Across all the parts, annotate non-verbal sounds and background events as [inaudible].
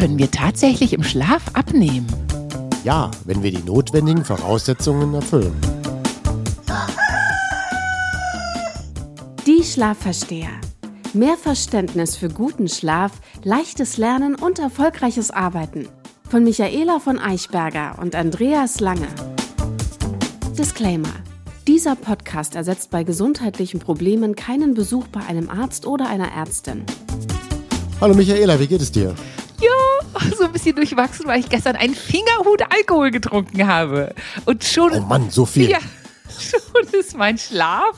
Können wir tatsächlich im Schlaf abnehmen? Ja, wenn wir die notwendigen Voraussetzungen erfüllen. Die Schlafversteher. Mehr Verständnis für guten Schlaf, leichtes Lernen und erfolgreiches Arbeiten. Von Michaela von Eichberger und Andreas Lange. Disclaimer. Dieser Podcast ersetzt bei gesundheitlichen Problemen keinen Besuch bei einem Arzt oder einer Ärztin. Hallo Michaela, wie geht es dir? So ein bisschen durchwachsen, weil ich gestern einen Fingerhut Alkohol getrunken habe. Und schon. Oh Mann, so viel. Ja, [laughs] schon ist mein Schlaf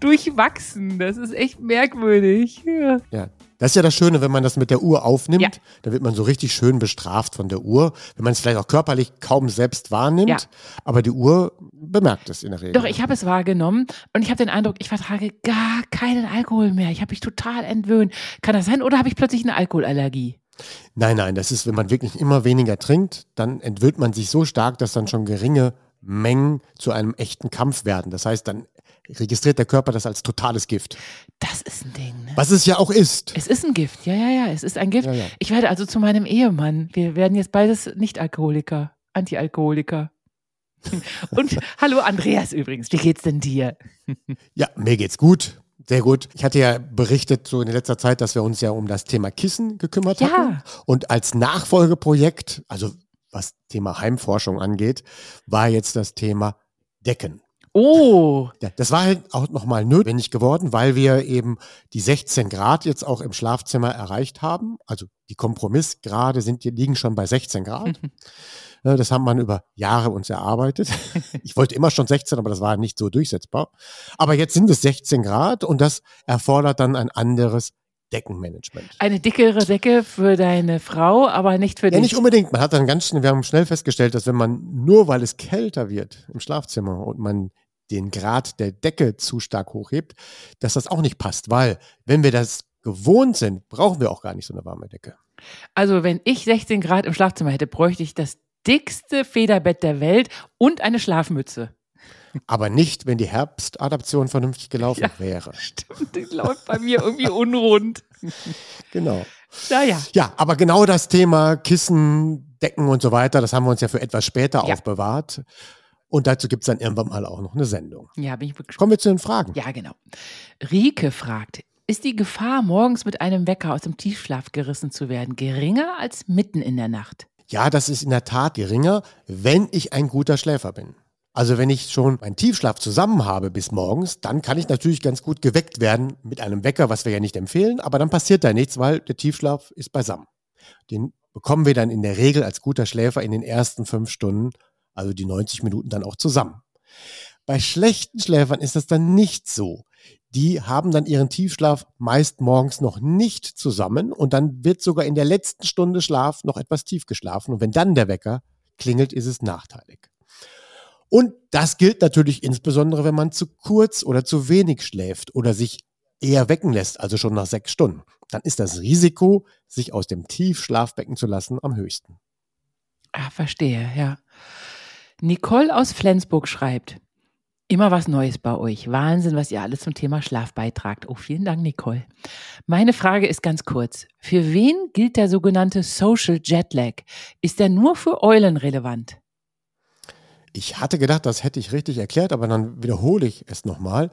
durchwachsen. Das ist echt merkwürdig. Ja. Ja. Das ist ja das Schöne, wenn man das mit der Uhr aufnimmt, Ja. dann wird man so richtig schön bestraft von der Uhr, wenn man es vielleicht auch körperlich kaum selbst wahrnimmt, Ja. aber die Uhr bemerkt es in der Regel. Doch, ich habe es wahrgenommen und ich habe den Eindruck, ich vertrage gar keinen Alkohol mehr. Ich habe mich total entwöhnt. Kann das sein? Oder habe ich plötzlich eine Alkoholallergie? Nein, nein, das ist, wenn man wirklich immer weniger trinkt, dann entwöhnt man sich so stark, dass dann schon geringe Mengen zu einem echten Kampf werden. Das heißt, dann registriert der Körper das als totales Gift. Das ist ein Ding, ne? Was es ja auch ist. Es ist ein Gift, ja, ja, ja, es ist ein Gift. Ja, ja. Ich werde also zu meinem Ehemann. Wir werden jetzt beides Nicht-Alkoholiker, Anti-Alkoholiker. [laughs] Und hallo Andreas übrigens, wie geht's denn dir? Ja, mir geht's gut. Sehr gut. Ich hatte ja berichtet so in letzter Zeit, dass wir uns ja um das Thema Kissen gekümmert Ja. hatten. Und als Nachfolgeprojekt, also was Thema Heimforschung angeht, war jetzt das Thema Decken. Oh, das war halt auch nochmal notwendig geworden, weil wir eben die 16 Grad jetzt auch im Schlafzimmer erreicht haben. Also die Kompromissgrade sind, liegen schon bei 16 Grad. [laughs] Ja, Das haben man über Jahre uns erarbeitet. [laughs] Ich wollte immer schon 16, aber das war nicht so durchsetzbar. Aber jetzt sind es 16 Grad und das erfordert dann ein anderes Deckenmanagement. eine dickere Decke für deine Frau, aber nicht für Ja, dich. nicht unbedingt. Man hat dann ganz schnell, wir haben schnell festgestellt, dass wenn man nur weil es kälter wird im Schlafzimmer und man den Grad der Decke zu stark hochhebt, dass das auch nicht passt, weil wenn wir das gewohnt sind, brauchen wir auch gar nicht so eine warme Decke. Also wenn ich 16 Grad im Schlafzimmer hätte, bräuchte ich das dickste Federbett der Welt und eine Schlafmütze. Aber nicht, wenn die Herbstadaption vernünftig gelaufen Ja. wäre. Stimmt, die läuft bei mir irgendwie unrund. Genau. Naja, Ja, aber genau das Thema Kissen, Decken und so weiter, das haben wir uns ja für etwas später Ja. aufbewahrt. Und dazu gibt es dann irgendwann mal auch noch eine Sendung. ja, bin ich wirklich Kommen wir zu den Fragen. Ja, genau. Rike fragt, ist die Gefahr, morgens mit einem Wecker aus dem Tiefschlaf gerissen zu werden, geringer als mitten in der Nacht? Ja, das ist in der Tat geringer, wenn ich ein guter Schläfer bin. Also wenn ich schon meinen Tiefschlaf zusammen habe bis morgens, dann kann ich natürlich ganz gut geweckt werden mit einem Wecker, was wir ja nicht empfehlen, aber dann passiert da nichts, weil der Tiefschlaf ist beisammen. Den bekommen wir dann in der Regel als guter Schläfer in den ersten fünf Stunden, also die 90 Minuten dann auch zusammen. Bei schlechten Schläfern ist das dann nicht so. Die haben dann ihren Tiefschlaf meist morgens noch nicht zusammen und dann wird sogar in der letzten Stunde Schlaf noch etwas tief geschlafen. Und wenn dann der Wecker klingelt, ist es nachteilig. Und das gilt natürlich insbesondere, wenn man zu kurz oder zu wenig schläft oder sich eher wecken lässt, also schon nach sechs Stunden. Dann ist das Risiko, sich aus dem Tiefschlaf wecken zu lassen, am höchsten. Ah, verstehe, ja. Nicole aus Flensburg schreibt, immer was Neues bei euch. Wahnsinn, was ihr alles zum Thema Schlaf beitragt. Oh, vielen Dank, Nicole. Meine Frage ist ganz kurz. Für wen gilt der sogenannte Social Jetlag? Ist der nur für Eulen relevant? Ich hatte gedacht, das hätte ich richtig erklärt, aber dann wiederhole ich es nochmal.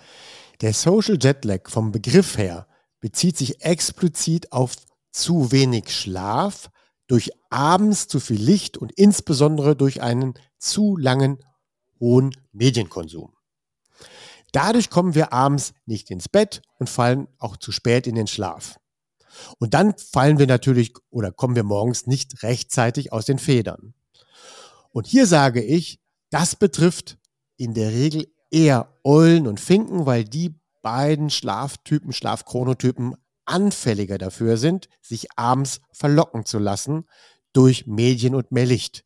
Der Social Jetlag vom Begriff her bezieht sich explizit auf zu wenig Schlaf durch abends zu viel Licht und insbesondere durch einen zu langen hohen Medienkonsum. Dadurch kommen wir abends nicht ins Bett und fallen auch zu spät in den Schlaf. Und dann fallen wir natürlich oder kommen wir morgens nicht rechtzeitig aus den Federn. Und hier sage ich, das betrifft in der Regel eher Eulen und Finken, weil die beiden Schlaftypen, Schlafchronotypen anfälliger dafür sind, sich abends verlocken zu lassen durch Medien und mehr Licht.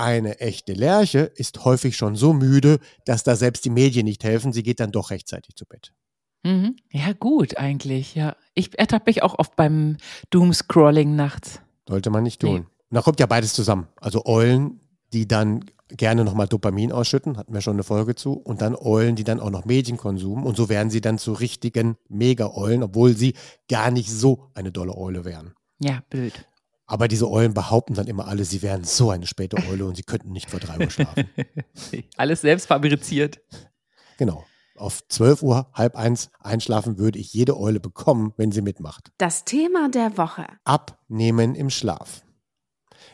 Eine echte Lerche ist häufig schon so müde, dass da selbst die Medien nicht helfen. Sie geht dann doch rechtzeitig zu Bett. Mhm. Ja, gut, eigentlich, ja. Ich ertappe mich auch oft beim Doomscrolling nachts. Sollte man nicht Nee. tun. Und da kommt ja beides zusammen. Also Eulen, die dann gerne nochmal Dopamin ausschütten, hatten wir schon eine Folge zu, und dann Eulen, die dann auch noch Medienkonsum und so werden sie dann zu richtigen Mega-Eulen, obwohl sie gar nicht so eine dolle Eule wären. Ja, blöd. Aber diese Eulen behaupten dann immer alle, sie wären so eine späte Eule und sie könnten nicht vor drei Uhr schlafen. [laughs] Alles selbst fabriziert. Genau. Auf 12 Uhr, halb eins einschlafen würde ich jede Eule bekommen, wenn sie mitmacht. Das Thema der Woche. Abnehmen im Schlaf.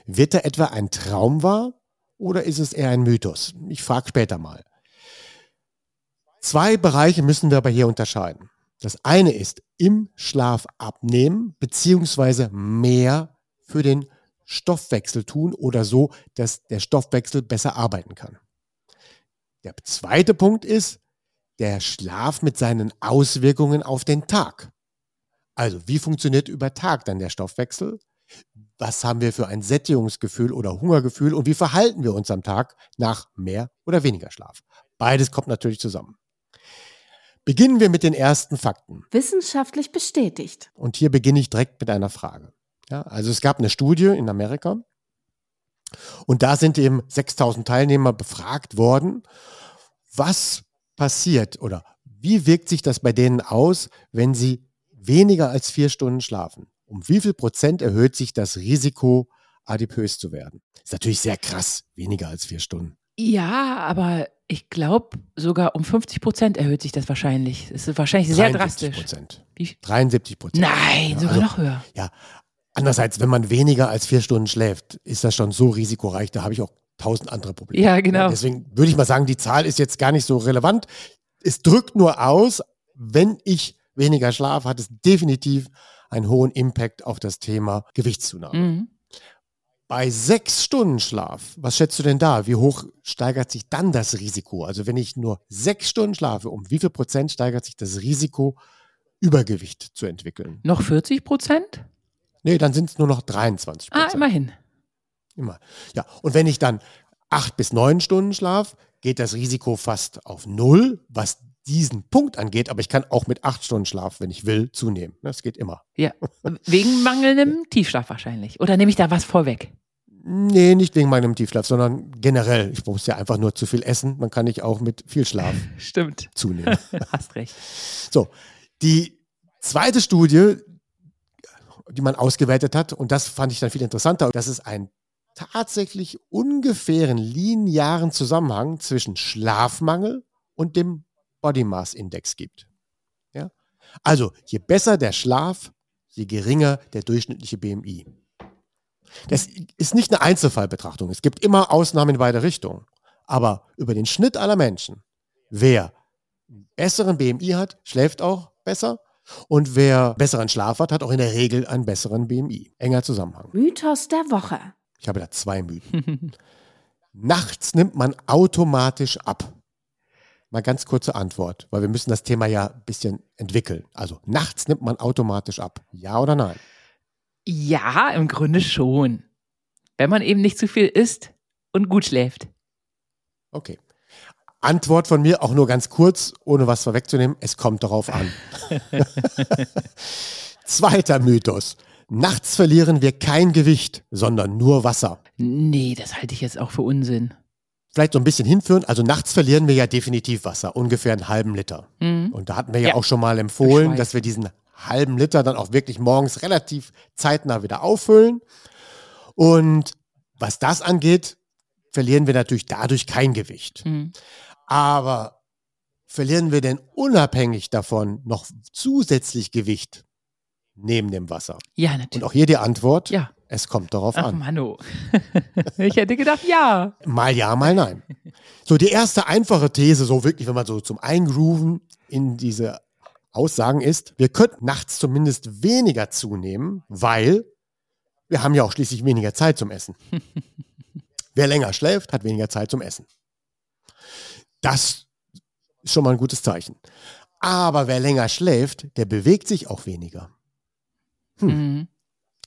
Wird da etwa ein Traum wahr oder ist es eher ein Mythos? Ich frage später mal. Zwei Bereiche müssen wir aber hier unterscheiden. Das eine ist im Schlaf abnehmen, beziehungsweise mehr für den Stoffwechsel tun oder so, dass der Stoffwechsel besser arbeiten kann. Der zweite Punkt ist der Schlaf mit seinen Auswirkungen auf den Tag. Also, wie funktioniert über Tag dann der Stoffwechsel? Was haben wir für ein Sättigungsgefühl oder Hungergefühl und wie verhalten wir uns am Tag nach mehr oder weniger Schlaf? Beides kommt natürlich zusammen. Beginnen wir mit den ersten Fakten. Wissenschaftlich bestätigt. Und hier beginne ich direkt mit einer Frage. Ja, also es gab eine Studie in Amerika und da sind eben 6000 Teilnehmer befragt worden, was passiert oder wie wirkt sich das bei denen aus, wenn sie weniger als vier Stunden schlafen? Um wie viel Prozent erhöht sich das Risiko, adipös zu werden? Ist natürlich sehr krass, weniger als vier Stunden. Ja, aber ich glaube, sogar um 50 Prozent erhöht sich das wahrscheinlich. Es ist wahrscheinlich sehr 73 drastisch. Prozent. Wie? 73 Prozent. Nein, Ja, sogar also- noch höher. Ja, andererseits, wenn man weniger als vier Stunden schläft, ist das schon so risikoreich, da habe ich auch tausend andere Probleme. Ja, genau. deswegen würde ich mal sagen, die Zahl ist jetzt gar nicht so relevant. Es drückt nur aus, wenn ich weniger schlafe, hat es definitiv einen hohen Impact auf das Thema Gewichtszunahme. Mhm. Bei sechs Stunden Schlaf, was schätzt du denn da? Wie hoch steigert sich dann das Risiko? Also wenn ich nur sechs Stunden schlafe, um wie viel Prozent steigert sich das Risiko, Übergewicht zu entwickeln? Noch 40 Prozent? Nee, dann sind es nur noch 23 Ah, immerhin. Immer. Ja, und wenn ich dann acht bis neun Stunden schlaf, geht das Risiko fast auf null, was diesen Punkt angeht. Aber ich kann auch mit acht Stunden Schlaf, wenn ich will, zunehmen. Das geht immer. Ja. Wegen mangelndem [laughs] Tiefschlaf wahrscheinlich. Oder nehme ich da was vorweg? Nee, nicht wegen meinem Tiefschlaf, sondern generell. Ich muss ja einfach nur zu viel essen. Man kann nicht auch mit viel Schlaf [laughs] Stimmt. zunehmen. [laughs] Hast recht. So, die zweite Studie, die man ausgewertet hat, und das fand ich dann viel interessanter, dass es einen tatsächlich ungefähren linearen Zusammenhang zwischen Schlafmangel und dem Body Mass Index gibt. Ja? Also, je besser der Schlaf, je geringer der durchschnittliche BMI. Das ist nicht eine Einzelfallbetrachtung. Es gibt immer Ausnahmen in beide Richtungen. Aber über den Schnitt aller Menschen, wer besseren BMI hat, schläft auch besser. Und wer besseren Schlaf hat, hat auch in der Regel einen besseren BMI. Enger Zusammenhang. Mythos der Woche. Ich habe da zwei Mythen. [laughs] Nachts nimmt man automatisch ab. Mal ganz kurze Antwort, weil wir müssen das Thema ja ein bisschen entwickeln. Also nachts nimmt man automatisch ab. Ja oder nein? Ja, im Grunde schon. Wenn man eben nicht zu viel isst und gut schläft. Okay. Antwort von mir auch nur ganz kurz, ohne was vorwegzunehmen. Es kommt darauf an. [laughs] Zweiter Mythos. Nachts verlieren wir kein Gewicht, sondern nur Wasser. Nee, das halte ich jetzt auch für Unsinn. Vielleicht so ein bisschen hinführen. Also nachts verlieren wir ja definitiv Wasser, ungefähr einen halben Liter. Mhm. Und da hatten wir ja, Ja. auch schon mal empfohlen, dass wir diesen halben Liter dann auch wirklich morgens relativ zeitnah wieder auffüllen. Und was das angeht, verlieren wir natürlich dadurch kein Gewicht. Mhm. Aber verlieren wir denn unabhängig davon noch zusätzlich Gewicht neben dem Wasser? Ja, Und natürlich. auch hier die Antwort, Ja. es kommt darauf Ach, an. Mano. [laughs] ich hätte gedacht, ja. Mal ja, mal nein. So, die erste einfache These, so wirklich, wenn man so zum Eingrooven in diese Aussagen ist, wir könnten nachts zumindest weniger zunehmen, weil wir haben ja auch schließlich weniger Zeit zum Essen. [laughs] Wer länger schläft, hat weniger Zeit zum Essen. Das ist schon mal ein gutes Zeichen. Aber wer länger schläft, der bewegt sich auch weniger. Mhm.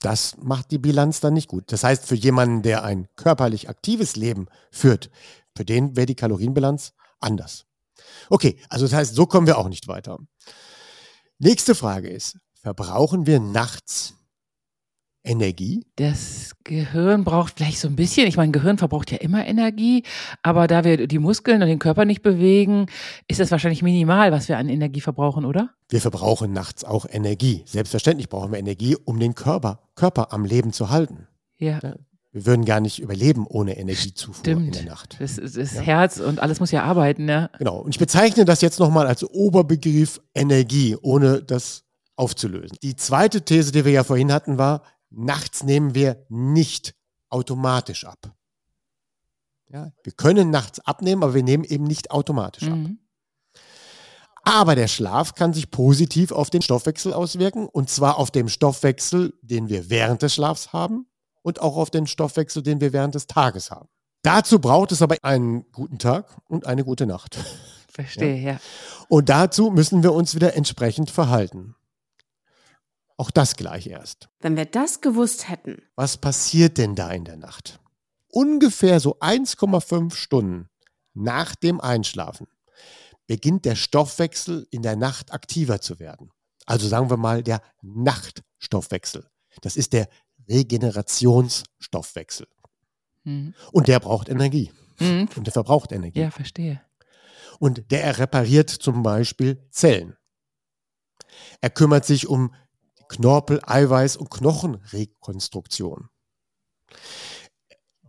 Das macht die Bilanz dann nicht gut. Das heißt, für jemanden, der ein körperlich aktives Leben führt, für den wäre die Kalorienbilanz anders. Okay, also das heißt, so kommen wir auch nicht weiter. Nächste Frage ist, verbrauchen wir nachts Energie. Das Gehirn braucht vielleicht so ein bisschen, ich meine, Gehirn verbraucht ja immer Energie, aber da wir die Muskeln und den Körper nicht bewegen, ist das wahrscheinlich minimal, was wir an Energie verbrauchen, oder? Wir verbrauchen nachts auch Energie. Selbstverständlich brauchen wir Energie, um den Körper, Körper am Leben zu halten. Ja. Ja. Wir würden gar nicht überleben ohne Energiezufuhr in Stimmt. der Nacht. Das, ist- das Ja. Herz und alles muss ja arbeiten, ne? Genau. Und ich bezeichne das jetzt nochmal als Oberbegriff Energie, ohne das aufzulösen. Die zweite These, die wir ja vorhin hatten, war, nachts nehmen wir nicht automatisch ab. Ja, wir können nachts abnehmen, aber wir nehmen eben nicht automatisch ab. Mhm. Aber der Schlaf kann sich positiv auf den Stoffwechsel auswirken, und zwar auf den Stoffwechsel, den wir während des Schlafs haben und auch auf den Stoffwechsel, den wir während des Tages haben. Dazu braucht es aber einen guten Tag und eine gute Nacht. Verstehe, ja. Und dazu müssen wir uns wieder entsprechend verhalten. Auch das gleich erst. Wenn wir das gewusst hätten, Was passiert denn da in der Nacht? Ungefähr so 1,5 Stunden nach dem Einschlafen beginnt der Stoffwechsel in der Nacht aktiver zu werden. Also sagen wir mal der Nachtstoffwechsel. Das ist der Regenerationsstoffwechsel. Mhm. Und der braucht Energie. Mhm. Und der verbraucht Energie. Ja, verstehe. Und der repariert zum Beispiel Zellen. Er kümmert sich um Knorpel-, Eiweiß- und Knochenrekonstruktion.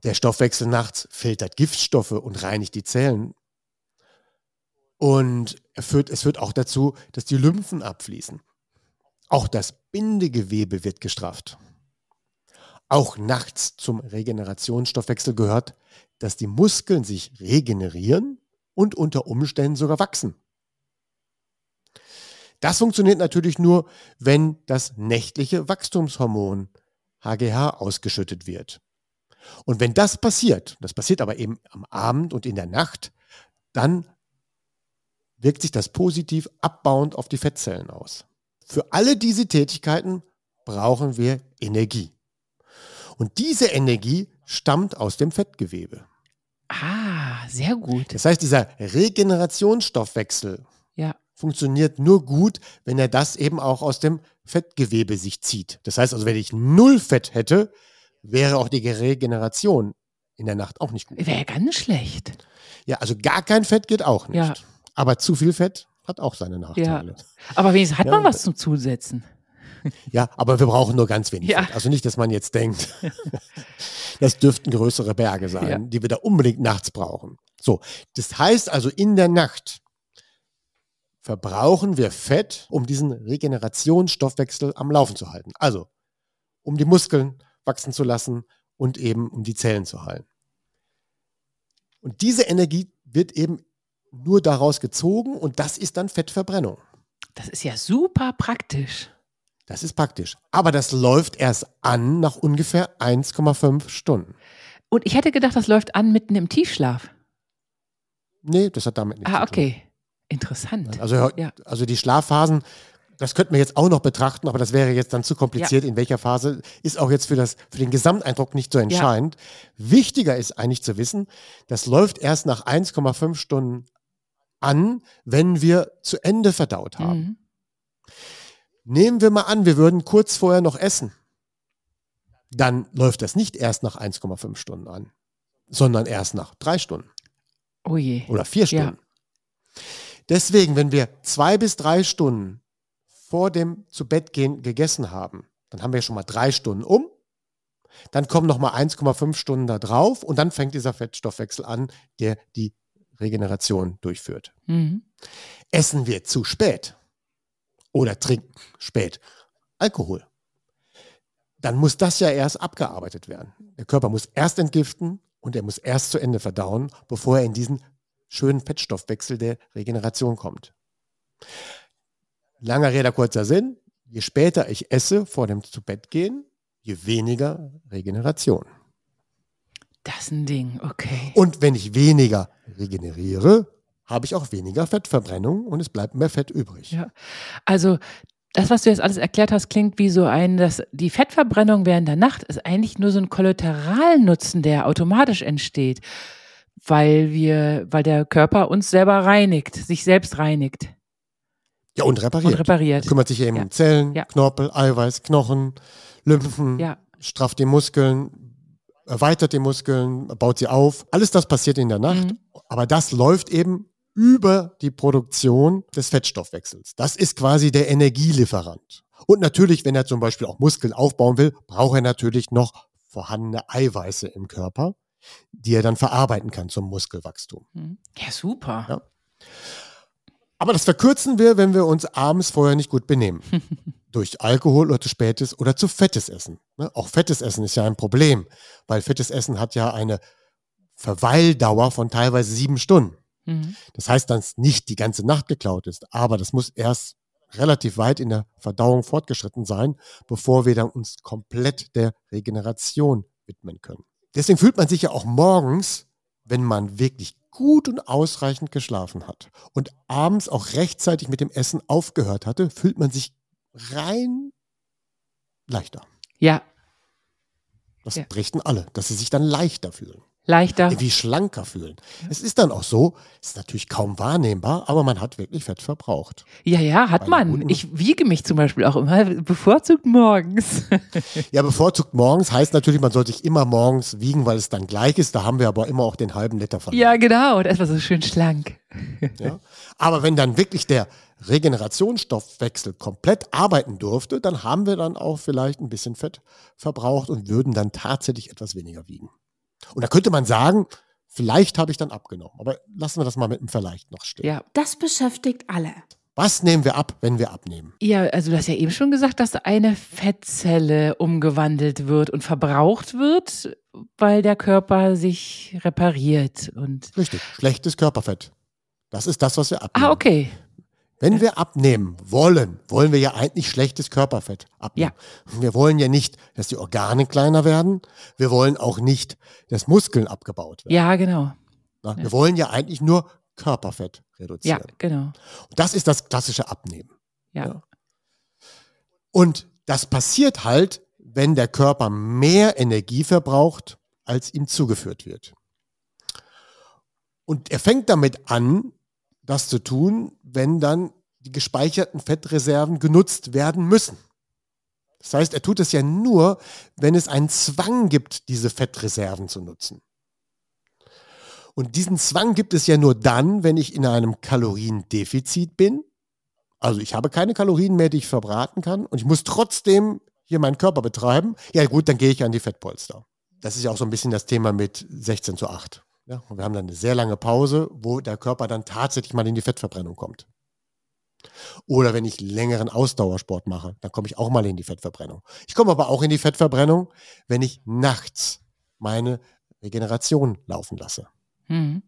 Der Stoffwechsel nachts filtert Giftstoffe und reinigt die Zellen. Und führt, es führt auch dazu, dass die Lymphen abfließen. Auch das Bindegewebe wird gestrafft. Auch nachts zum Regenerationsstoffwechsel gehört, dass die Muskeln sich regenerieren und unter Umständen sogar wachsen. Das funktioniert natürlich nur, wenn das nächtliche Wachstumshormon HGH ausgeschüttet wird. Und wenn das passiert, das passiert aber eben am Abend und in der Nacht, dann wirkt sich das positiv abbauend auf die Fettzellen aus. Für alle diese Tätigkeiten brauchen wir Energie. Und diese Energie stammt aus dem Fettgewebe. Ah, sehr gut. Das heißt, dieser Regenerationsstoffwechsel. Funktioniert nur gut, wenn er das eben auch aus dem Fettgewebe sich zieht. Das heißt also, wenn ich null Fett hätte, wäre auch die Regeneration in der Nacht auch nicht gut. Wäre ganz schlecht. Ja, also gar kein Fett geht auch nicht. Ja. Aber zu viel Fett hat auch seine Nachteile. Aber wenigstens hat Ja, man was zum Zusetzen. Ja, aber wir brauchen nur ganz wenig Ja. Fett. Also nicht, dass man jetzt denkt, [laughs] das dürften größere Berge sein, Ja. die wir da unbedingt nachts brauchen. So, das heißt also, in der Nacht verbrauchen wir Fett, um diesen Regenerationsstoffwechsel am Laufen zu halten. Also, um die Muskeln wachsen zu lassen und eben um die Zellen zu heilen. Und diese Energie wird eben nur daraus gezogen und das ist dann Fettverbrennung. Das ist ja super praktisch. Das ist praktisch. Aber das läuft erst an nach ungefähr 1,5 Stunden. Und ich hätte gedacht, das läuft an mitten im Tiefschlaf. Nee, das hat damit nichts Ah, zu tun. okay. Interessant. Also, Ja. also die Schlafphasen, das könnten wir jetzt auch noch betrachten, aber das wäre jetzt dann zu kompliziert. In welcher Phase ist auch jetzt für, das, für den Gesamteindruck nicht so entscheidend. Wichtiger ist eigentlich zu wissen, das läuft erst nach 1,5 Stunden an, wenn wir zu Ende verdaut haben. Mhm. Nehmen wir mal an, wir würden kurz vorher noch essen. Dann läuft das nicht erst nach 1,5 Stunden an, sondern erst nach drei Stunden Oh je. oder vier Ja. Deswegen, wenn wir zwei bis drei Stunden vor dem zu Bett gehen gegessen haben, dann haben wir schon mal drei Stunden um. Dann kommen noch mal 1,5 Stunden da drauf und dann fängt dieser Fettstoffwechsel an, der die Regeneration durchführt. Mhm. Essen wir zu spät oder trinken spät Alkohol, dann muss das ja erst abgearbeitet werden. Der Körper muss erst entgiften und er muss erst zu Ende verdauen, bevor er in diesen schönen Fettstoffwechsel der Regeneration kommt. Langer Rede, kurzer Sinn. Je später ich esse vor dem zu Bett gehen, je weniger Regeneration. Das ist ein Ding, okay. Und wenn ich weniger regeneriere, habe ich auch weniger Fettverbrennung und es bleibt mehr Fett übrig. Ja. Also, das, was du jetzt alles erklärt hast, klingt wie so ein, dass die Fettverbrennung während der Nacht ist eigentlich nur so ein Kollateralnutzen, der automatisch entsteht, weil wir, weil der Körper uns selber reinigt, sich selbst reinigt. Ja, und repariert. und repariert. Kümmert sich eben Ja. um Zellen, Ja. Knorpel, Eiweiß, Knochen, Lymphen, Ja. strafft die Muskeln, erweitert die Muskeln, baut sie auf. Alles das passiert in der Nacht. Mhm. Aber das läuft eben über die Produktion des Fettstoffwechsels. Das ist quasi der Energielieferant. Und natürlich, wenn er zum Beispiel auch Muskeln aufbauen will, braucht er natürlich noch vorhandene Eiweiße im Körper, die er dann verarbeiten kann zum Muskelwachstum. Mhm. Ja, super. Ja. Aber das verkürzen wir, wenn wir uns abends vorher nicht gut benehmen. [laughs] Durch Alkohol oder zu spätes oder zu fettes Essen. Ne? Auch fettes Essen ist ja ein Problem, weil fettes Essen hat ja eine Verweildauer von teilweise sieben Stunden. Mhm. Das heißt, dass nicht die ganze Nacht geklaut ist, aber das muss erst relativ weit in der Verdauung fortgeschritten sein, bevor wir dann uns komplett der Regeneration widmen können. Deswegen fühlt man sich ja auch morgens, wenn man wirklich gut und ausreichend geschlafen hat und abends auch rechtzeitig mit dem Essen aufgehört hatte, fühlt man sich rein leichter. Ja, Das Ja. berichten alle, dass sie sich dann leichter fühlen. Leichter. irgendwie schlanker fühlen. Es ist dann auch so, ist natürlich kaum wahrnehmbar, aber man hat wirklich Fett verbraucht. Ja, ja, hat Bei man. Ich wiege mich zum Beispiel auch immer bevorzugt morgens. [laughs] Ja, bevorzugt morgens heißt natürlich, man sollte sich immer morgens wiegen, weil es dann gleich ist. Da haben wir aber immer auch den halben Liter von. ja, genau. Das war so schön schlank. Ja? Aber wenn dann wirklich der Regenerationsstoffwechsel komplett arbeiten durfte, dann haben wir dann auch vielleicht ein bisschen Fett verbraucht und würden dann tatsächlich etwas weniger wiegen. Und da könnte man sagen, vielleicht habe ich dann abgenommen. Aber lassen wir das mal mit dem Vielleicht noch stehen. Ja. Das beschäftigt alle. Was nehmen wir ab, wenn wir abnehmen? Ja, also du hast ja eben schon gesagt, dass eine Fettzelle umgewandelt wird und verbraucht wird, weil der Körper sich repariert und Richtig, schlechtes Körperfett. Das ist das, was wir abnehmen. Ah, okay. Wenn wir abnehmen wollen, wollen wir ja eigentlich schlechtes Körperfett abnehmen. Wir wollen ja nicht, dass die Organe kleiner werden. Wir wollen auch nicht, dass Muskeln abgebaut werden. Ja, genau. Na, Wir wollen ja eigentlich nur Körperfett Ja, reduzieren. genau. Und das ist das klassische Abnehmen. Ja. Ja. Und das passiert halt, wenn der Körper mehr Energie verbraucht, als ihm zugeführt wird. Und er fängt damit an, das zu tun, wenn dann die gespeicherten Fettreserven genutzt werden müssen. Das heißt, er tut es ja nur, wenn es einen Zwang gibt, diese Fettreserven zu nutzen. Und diesen Zwang gibt es ja nur dann, wenn ich in einem Kaloriendefizit bin. Also ich habe keine Kalorien mehr, die ich verbraten kann und ich muss trotzdem hier meinen Körper betreiben. Ja gut, dann gehe ich an die Fettpolster. Das ist ja auch so ein bisschen das Thema mit 16 zu 8. Ja, und wir haben dann eine sehr lange Pause, wo der Körper dann tatsächlich mal in die Fettverbrennung kommt. Oder wenn ich längeren Ausdauersport mache, dann komme ich auch mal in die Fettverbrennung. Ich komme aber auch in die Fettverbrennung, wenn ich nachts meine Regeneration laufen lasse. Mhm.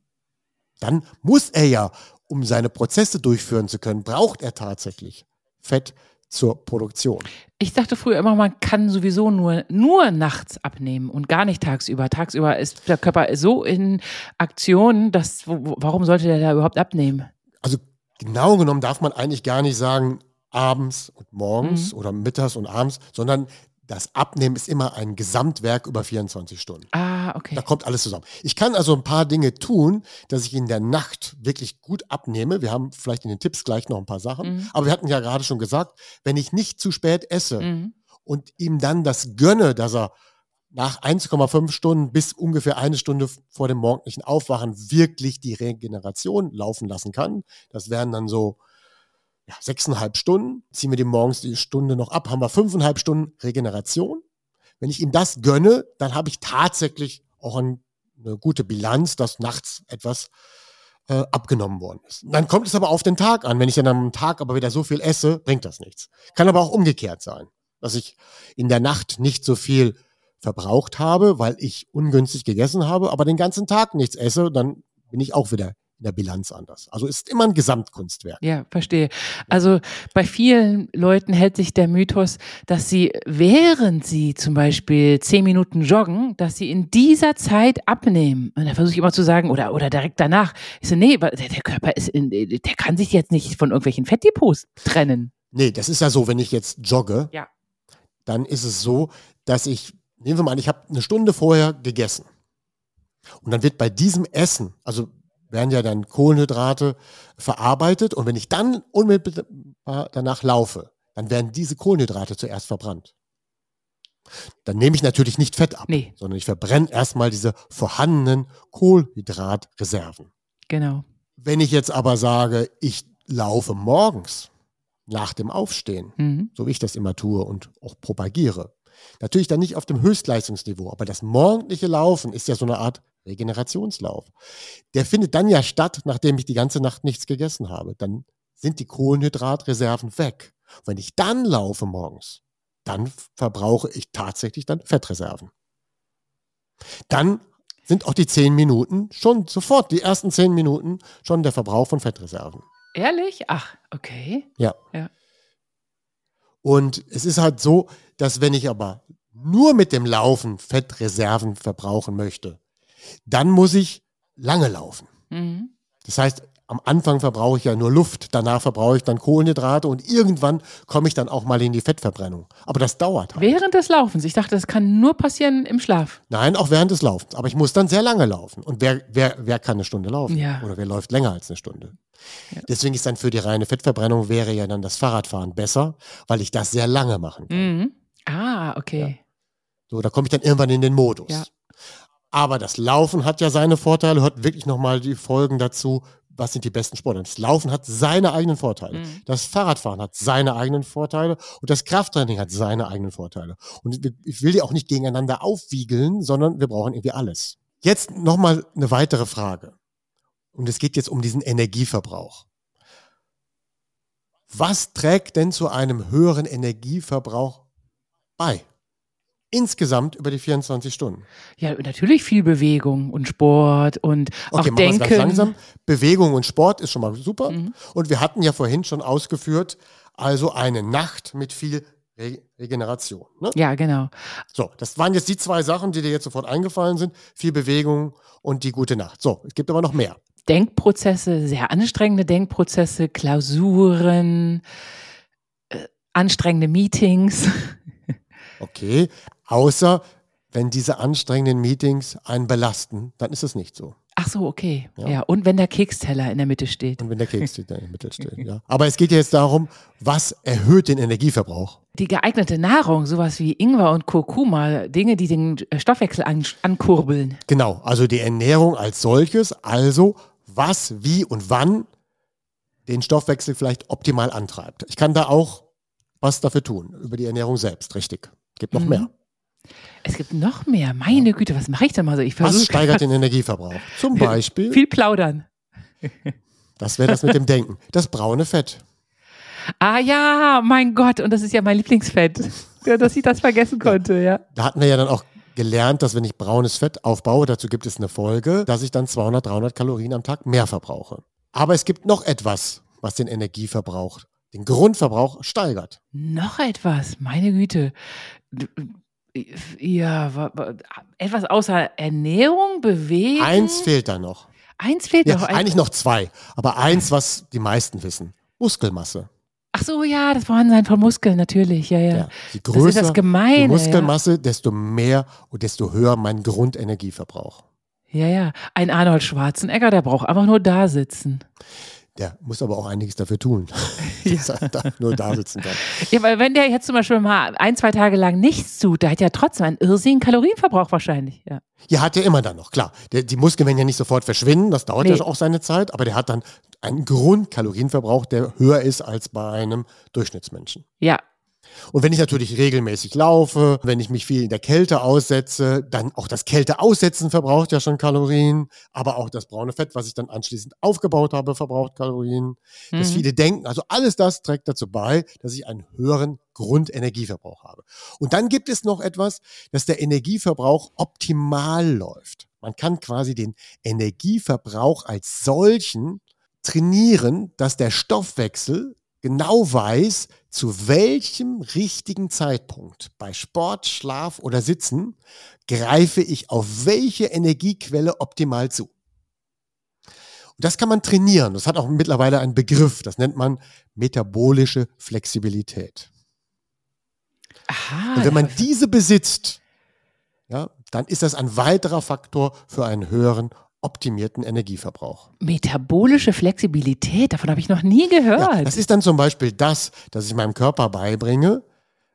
Dann muss er ja, um seine Prozesse durchführen zu können, braucht er tatsächlich Fett zur Produktion. Ich dachte früher immer, man kann sowieso nur, nur nachts abnehmen und gar nicht tagsüber. Tagsüber ist der Körper so in Aktion, dass, warum sollte der da überhaupt abnehmen? Also genau genommen darf man eigentlich gar nicht sagen abends und morgens oder mittags und abends, sondern das Abnehmen ist immer ein Gesamtwerk über 24 Stunden. Ah, okay. Da kommt alles zusammen. Ich kann also ein paar Dinge tun, dass ich in der Nacht wirklich gut abnehme. Wir haben vielleicht in den Tipps gleich noch ein paar Sachen. Mhm. Aber wir hatten ja gerade schon gesagt, wenn ich nicht zu spät esse Mhm. und ihm dann das gönne, dass er nach 1,5 Stunden bis ungefähr eine Stunde vor dem morgendlichen Aufwachen wirklich die Regeneration laufen lassen kann. Das wären dann so ja, sechseinhalb Stunden. Ziehen wir dem morgens die Stunde noch ab, haben wir fünfeinhalb Stunden Regeneration. Wenn ich ihm das gönne, dann habe ich tatsächlich auch ein, eine gute Bilanz, dass nachts etwas äh, abgenommen worden ist. Dann kommt es aber auf den Tag an. Wenn ich dann am Tag aber wieder so viel esse, bringt das nichts. Kann aber auch umgekehrt sein, dass ich in der Nacht nicht so viel verbraucht habe, weil ich ungünstig gegessen habe, aber den ganzen Tag nichts esse, dann bin ich auch wieder in der Bilanz anders. Also ist immer ein Gesamtkunstwerk. Ja, verstehe. Also bei vielen Leuten hält sich der Mythos, dass sie, während sie zum Beispiel zehn Minuten joggen, dass sie in dieser Zeit abnehmen. Und da versuche ich immer zu sagen, oder, oder direkt danach. Ich so, nee, der, der Körper ist, in, der kann sich jetzt nicht von irgendwelchen Fettdepots trennen. Nee, das ist ja so, wenn ich jetzt jogge, Ja. dann ist es so, dass ich, nehmen wir mal an, ich habe eine Stunde vorher gegessen. Und dann wird bei diesem Essen, also werden ja dann Kohlenhydrate verarbeitet und wenn ich dann unmittelbar danach laufe, dann werden diese Kohlenhydrate zuerst verbrannt. Dann nehme ich natürlich nicht Fett ab, Nee. sondern ich verbrenne erstmal diese vorhandenen Kohlenhydratreserven. Genau. Wenn ich jetzt aber sage, ich laufe morgens nach dem Aufstehen, Mhm. so wie ich das immer tue und auch propagiere, natürlich dann nicht auf dem Höchstleistungsniveau, aber das morgendliche Laufen ist ja so eine Art Regenerationslauf. Der findet dann ja statt, nachdem ich die ganze Nacht nichts gegessen habe. Dann sind die Kohlenhydratreserven weg. Wenn ich dann laufe morgens, dann verbrauche ich tatsächlich dann Fettreserven. Dann sind auch die zehn Minuten schon sofort, die ersten zehn Minuten schon der Verbrauch von Fettreserven. Ehrlich? Ach, okay. Ja. Ja. Und es ist halt so, dass wenn ich aber nur mit dem Laufen Fettreserven verbrauchen möchte, dann muss ich lange laufen. Mhm. Das heißt, am Anfang verbrauche ich ja nur Luft, danach verbrauche ich dann Kohlenhydrate und irgendwann komme ich dann auch mal in die Fettverbrennung. Aber das dauert halt. Während des Laufens. Ich dachte, das kann nur passieren im Schlaf. Nein, auch während des Laufens. Aber ich muss dann sehr lange laufen. Und wer, wer, wer kann eine Stunde laufen? Ja. Oder wer läuft länger als eine Stunde? Ja. Deswegen ist dann für die reine Fettverbrennung wäre ja dann das Fahrradfahren besser, weil ich das sehr lange machen kann. Mhm. Ah, okay. So, da komme ich dann irgendwann in den Modus. Ja. Aber das Laufen hat ja seine Vorteile. Hört wirklich nochmal die Folgen dazu. Was sind die besten Sportler? Das Laufen hat seine eigenen Vorteile. Mhm. Das Fahrradfahren hat seine eigenen Vorteile und das Krafttraining hat seine eigenen Vorteile. Und ich will die auch nicht gegeneinander aufwiegeln, sondern wir brauchen irgendwie alles. Jetzt nochmal eine weitere Frage. Und es geht jetzt um diesen Energieverbrauch. Was trägt denn zu einem höheren Energieverbrauch bei? Insgesamt über die 24 Stunden. Ja, natürlich viel Bewegung und Sport und auch Okay, es Denken. ganz langsam. Bewegung und Sport ist schon mal super. Mhm. Und wir hatten ja vorhin schon ausgeführt, also eine Nacht mit viel Re Regeneration. Ne? Ja, genau. So, das waren jetzt die zwei Sachen, die dir jetzt sofort eingefallen sind. Viel Bewegung und die gute Nacht. So, es gibt aber noch mehr. Denkprozesse, sehr anstrengende Denkprozesse, Klausuren, äh, anstrengende Meetings. [laughs] Okay, außer wenn diese anstrengenden Meetings einen belasten, dann ist es nicht so. Ach so, okay. Ja. Ja. und wenn der Keksteller in der Mitte steht. Und wenn der Keks in der Mitte steht. Ja. Aber es geht ja jetzt darum, was erhöht den Energieverbrauch? Die geeignete Nahrung, sowas wie Ingwer und Kurkuma, Dinge, die den Stoffwechsel an, ankurbeln. Genau, also die Ernährung als solches, also was, wie und wann den Stoffwechsel vielleicht optimal antreibt. Ich kann da auch was dafür tun, über die Ernährung selbst, richtig. Gibt noch Mhm. mehr. Es gibt noch mehr. Meine Güte, was mache ich denn mal so? Ich Was steigert den [laughs] Energieverbrauch? Zum Beispiel, viel plaudern. das wäre das mit dem Denken, das braune Fett. Ah ja, mein Gott, und das ist ja mein Lieblingsfett. Ja, dass ich das vergessen konnte, ja. Da hatten wir ja dann auch gelernt, dass wenn ich braunes Fett aufbaue, dazu gibt es eine Folge, dass ich dann 200, 300 Kalorien am Tag mehr verbrauche. Aber es gibt noch etwas, was den Energieverbrauch, den Grundverbrauch steigert. Noch etwas, meine Güte. Ja, wa- wa- etwas außer Ernährung, Bewegung. Eins fehlt da noch. Eins fehlt Ja, noch. Eigentlich noch zwei, aber eins, was die meisten wissen. Muskelmasse. ach so, ja, das Vorhandensein von Muskeln, natürlich, ja, ja. Ja. Je Das ist größer das Gemeine. die Muskelmasse, desto mehr und desto höher mein Grundenergieverbrauch. Ja, ja. Ein Arnold Schwarzenegger, der braucht einfach nur da sitzen. Der muss aber auch einiges dafür tun, [laughs] dass er da nur da sitzen kann. Ja, weil wenn der jetzt zum Beispiel mal ein, zwei Tage lang nichts tut, der hat ja trotzdem einen irrsinnigen Kalorienverbrauch wahrscheinlich. Ja. Ja, hat er immer dann noch, klar. Der, die Muskeln werden ja nicht sofort verschwinden, das dauert Nee. ja auch seine Zeit, aber der hat dann einen Grundkalorienverbrauch, der höher ist als bei einem Durchschnittsmenschen. ja, Und wenn ich natürlich regelmäßig laufe, wenn ich mich viel in der Kälte aussetze, dann auch das Kälteaussetzen verbraucht ja schon Kalorien, aber auch das braune Fett, was ich dann anschließend aufgebaut habe, verbraucht Kalorien. Das Mhm. viele denken, also alles das trägt dazu bei, dass ich einen höheren Grundenergieverbrauch habe. Und dann gibt es noch etwas, dass der Energieverbrauch optimal läuft. Man kann quasi den Energieverbrauch als solchen trainieren, dass der Stoffwechsel genau weiß, zu welchem richtigen Zeitpunkt bei Sport, Schlaf oder Sitzen greife ich auf welche Energiequelle optimal zu. Und das kann man trainieren. Das hat auch mittlerweile einen Begriff. Das nennt man metabolische Flexibilität. Aha. Und wenn man diese besitzt, ja, dann ist das ein weiterer Faktor für einen höheren optimierten Energieverbrauch. Metabolische Flexibilität, davon habe ich noch nie gehört. Ja, das ist dann zum Beispiel das, dass ich meinem Körper beibringe.